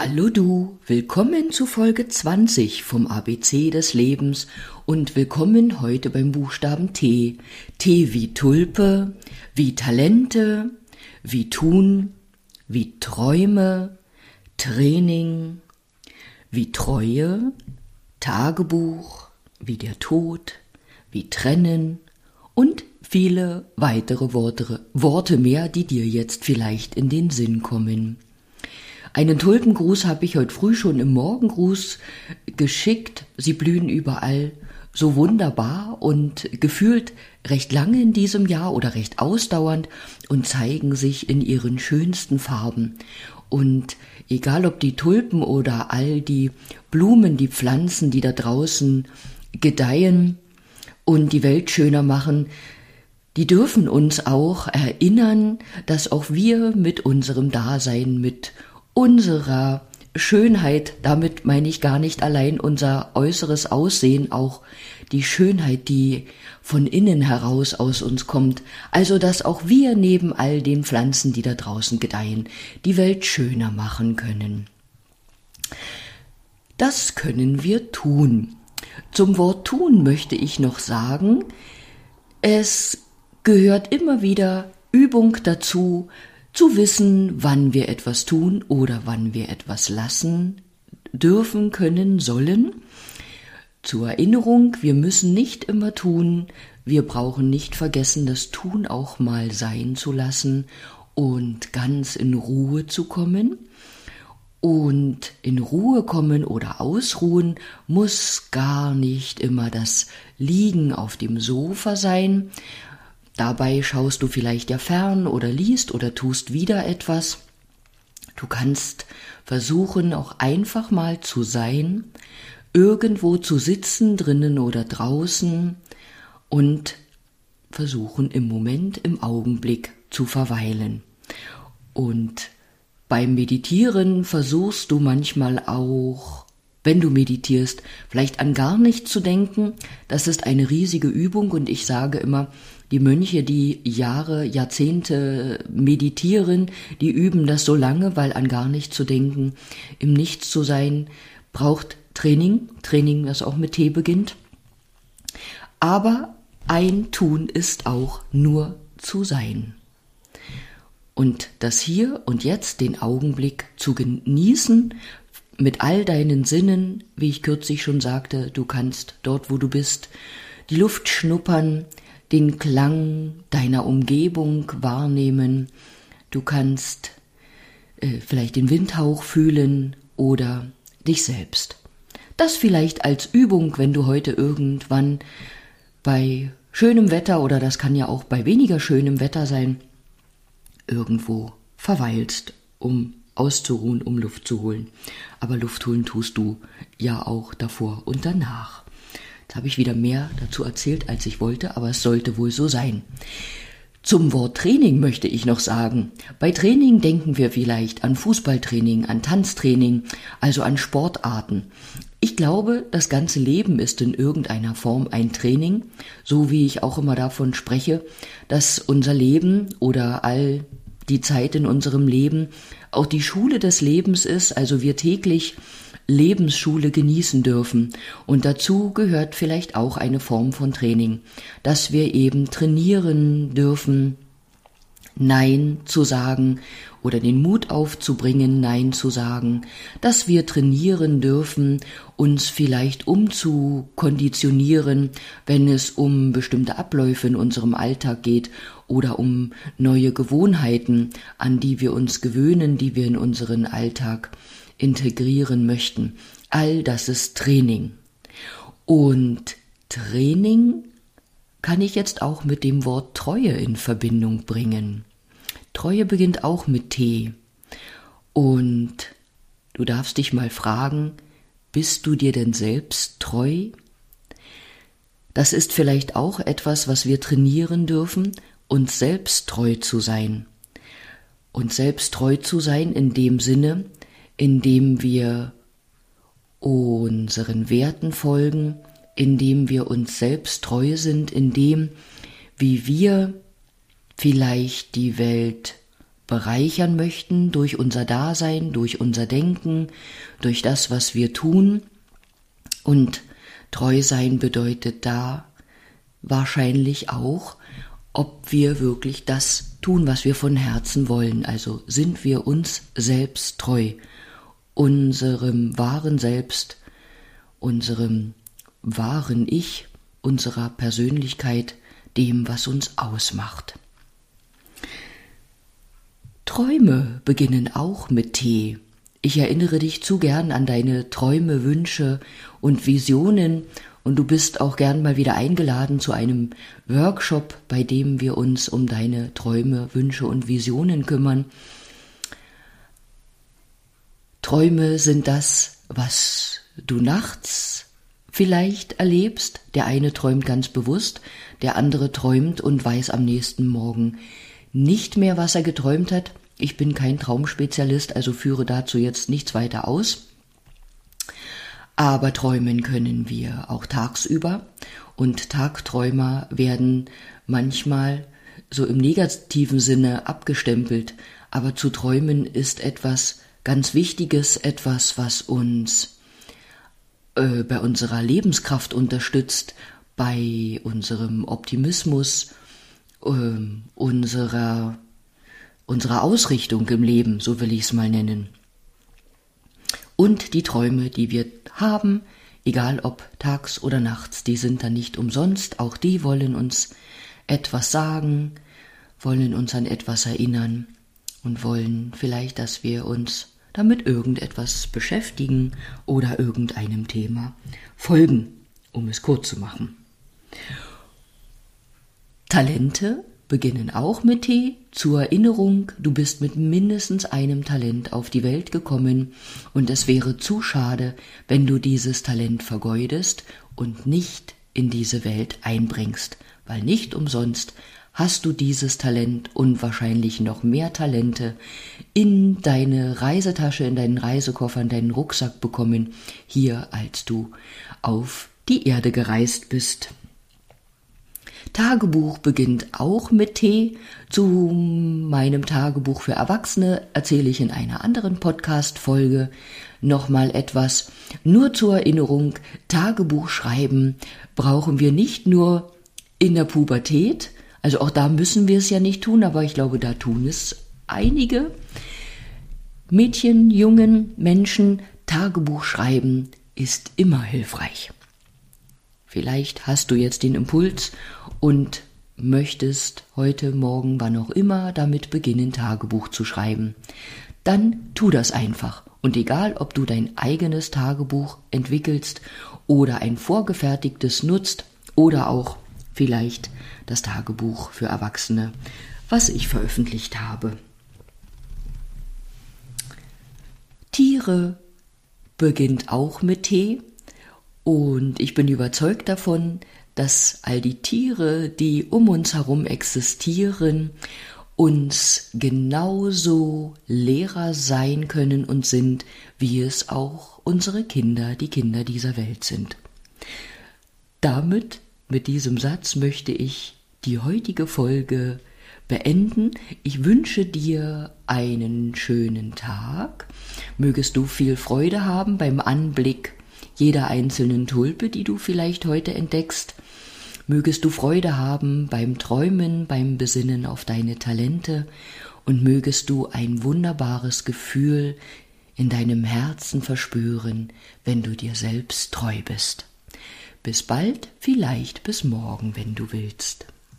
Hallo du, willkommen zu Folge 20 vom ABC des Lebens und willkommen heute beim Buchstaben T. T wie Tulpe, wie Talente, wie Tun, wie Träume, Training, wie Treue, Tagebuch, wie der Tod, wie Trennen und viele weitere Worte, Worte mehr, die dir jetzt vielleicht in den Sinn kommen. Einen Tulpengruß habe ich heute früh schon im Morgengruß geschickt. Sie blühen überall so wunderbar und gefühlt recht lange in diesem Jahr oder recht ausdauernd und zeigen sich in ihren schönsten Farben. Und egal ob die Tulpen oder all die Blumen, die Pflanzen, die da draußen gedeihen und die Welt schöner machen, die dürfen uns auch erinnern, dass auch wir mit unserem Dasein, mit unserer Schönheit, damit meine ich gar nicht allein unser äußeres Aussehen, auch die Schönheit, die von innen heraus aus uns kommt, also dass auch wir neben all den Pflanzen, die da draußen gedeihen, die Welt schöner machen können. Das können wir tun. Zum Wort tun möchte ich noch sagen, es gehört immer wieder Übung dazu, zu wissen, wann wir etwas tun oder wann wir etwas lassen dürfen, können, sollen. Zur Erinnerung, wir müssen nicht immer tun, wir brauchen nicht vergessen, das Tun auch mal sein zu lassen und ganz in Ruhe zu kommen. Und in Ruhe kommen oder ausruhen muss gar nicht immer das Liegen auf dem Sofa sein, Dabei schaust du vielleicht ja fern oder liest oder tust wieder etwas. Du kannst versuchen, auch einfach mal zu sein, irgendwo zu sitzen, drinnen oder draußen und versuchen im Moment, im Augenblick zu verweilen. Und beim Meditieren versuchst du manchmal auch, wenn du meditierst, vielleicht an gar nichts zu denken. Das ist eine riesige Übung und ich sage immer, die Mönche, die Jahre, Jahrzehnte meditieren, die üben das so lange, weil an gar nichts zu denken, im Nichts zu sein, braucht Training, Training, das auch mit T beginnt. Aber ein Tun ist auch nur zu sein. Und das hier und jetzt den Augenblick zu genießen, mit all deinen Sinnen, wie ich kürzlich schon sagte, du kannst dort, wo du bist, die Luft schnuppern, den Klang deiner Umgebung wahrnehmen. Du kannst äh, vielleicht den Windhauch fühlen oder dich selbst. Das vielleicht als Übung, wenn du heute irgendwann bei schönem Wetter oder das kann ja auch bei weniger schönem Wetter sein, irgendwo verweilst, um auszuruhen, um Luft zu holen. Aber Luft holen tust du ja auch davor und danach. Jetzt habe ich wieder mehr dazu erzählt, als ich wollte, aber es sollte wohl so sein. Zum Wort Training möchte ich noch sagen. Bei Training denken wir vielleicht an Fußballtraining, an Tanztraining, also an Sportarten. Ich glaube, das ganze Leben ist in irgendeiner Form ein Training, so wie ich auch immer davon spreche, dass unser Leben oder all die Zeit in unserem Leben auch die Schule des Lebens ist, also wir täglich Lebensschule genießen dürfen. Und dazu gehört vielleicht auch eine Form von Training, dass wir eben trainieren dürfen, Nein zu sagen oder den Mut aufzubringen, Nein zu sagen, dass wir trainieren dürfen, uns vielleicht umzukonditionieren, wenn es um bestimmte Abläufe in unserem Alltag geht oder um neue Gewohnheiten, an die wir uns gewöhnen, die wir in unseren Alltag integrieren möchten. All das ist Training. Und Training kann ich jetzt auch mit dem Wort Treue in Verbindung bringen. Treue beginnt auch mit T. Und du darfst dich mal fragen, bist du dir denn selbst treu? Das ist vielleicht auch etwas, was wir trainieren dürfen, uns selbst treu zu sein. Uns selbst treu zu sein in dem Sinne, indem wir unseren Werten folgen, indem wir uns selbst treu sind, indem wie wir vielleicht die Welt bereichern möchten durch unser Dasein, durch unser Denken, durch das, was wir tun. Und treu sein bedeutet da wahrscheinlich auch, ob wir wirklich das tun, was wir von Herzen wollen. Also sind wir uns selbst treu, unserem wahren Selbst, unserem wahren Ich, unserer Persönlichkeit, dem, was uns ausmacht. Träume beginnen auch mit T. Ich erinnere dich zu gern an deine Träume, Wünsche und Visionen und du bist auch gern mal wieder eingeladen zu einem Workshop, bei dem wir uns um deine Träume, Wünsche und Visionen kümmern. Träume sind das, was du nachts vielleicht erlebst. Der eine träumt ganz bewusst, der andere träumt und weiß am nächsten Morgen nicht mehr, was er geträumt hat. Ich bin kein Traumspezialist, also führe dazu jetzt nichts weiter aus. Aber träumen können wir auch tagsüber und Tagträumer werden manchmal so im negativen Sinne abgestempelt. Aber zu träumen ist etwas ganz Wichtiges, etwas, was uns äh, bei unserer Lebenskraft unterstützt, bei unserem Optimismus, äh, unserer, unserer Ausrichtung im Leben, so will ich es mal nennen. Und die Träume, die wir haben, egal ob tags oder nachts, die sind dann nicht umsonst, auch die wollen uns etwas sagen, wollen uns an etwas erinnern und wollen vielleicht, dass wir uns damit irgendetwas beschäftigen oder irgendeinem Thema folgen, um es kurz zu machen. Talente beginnen auch mit T. Zur Erinnerung, du bist mit mindestens einem Talent auf die Welt gekommen und es wäre zu schade, wenn du dieses Talent vergeudest und nicht in diese Welt einbringst, weil nicht umsonst hast du dieses Talent und wahrscheinlich noch mehr Talente in deine Reisetasche, in deinen Reisekoffer, in deinen Rucksack bekommen, hier als du auf die Erde gereist bist. Tagebuch beginnt auch mit T. Zu meinem Tagebuch für Erwachsene erzähle ich in einer anderen Podcast-Folge nochmal etwas. Nur zur Erinnerung, Tagebuch schreiben brauchen wir nicht nur in der Pubertät, also auch da müssen wir es ja nicht tun, aber ich glaube, da tun es einige Mädchen, jungen Menschen. Tagebuch schreiben ist immer hilfreich. Vielleicht hast du jetzt den Impuls und möchtest heute, morgen, wann auch immer damit beginnen, Tagebuch zu schreiben. Dann tu das einfach. Und egal, ob du dein eigenes Tagebuch entwickelst oder ein vorgefertigtes nutzt oder auch vielleicht das Tagebuch für Erwachsene, was ich veröffentlicht habe. Tiere beginnt auch mit T und ich bin überzeugt davon, dass all die Tiere, die um uns herum existieren, uns genauso Lehrer sein können und sind, wie es auch unsere Kinder, die Kinder dieser Welt sind. Damit mit diesem Satz möchte ich die heutige Folge beenden. Ich wünsche dir einen schönen Tag. Mögest du viel Freude haben beim Anblick jeder einzelnen Tulpe, die du vielleicht heute entdeckst. Mögest du Freude haben beim Träumen, beim Besinnen auf deine Talente und mögest du ein wunderbares Gefühl in deinem Herzen verspüren, wenn du dir selbst treu bist. Bis bald, vielleicht bis morgen, wenn du willst.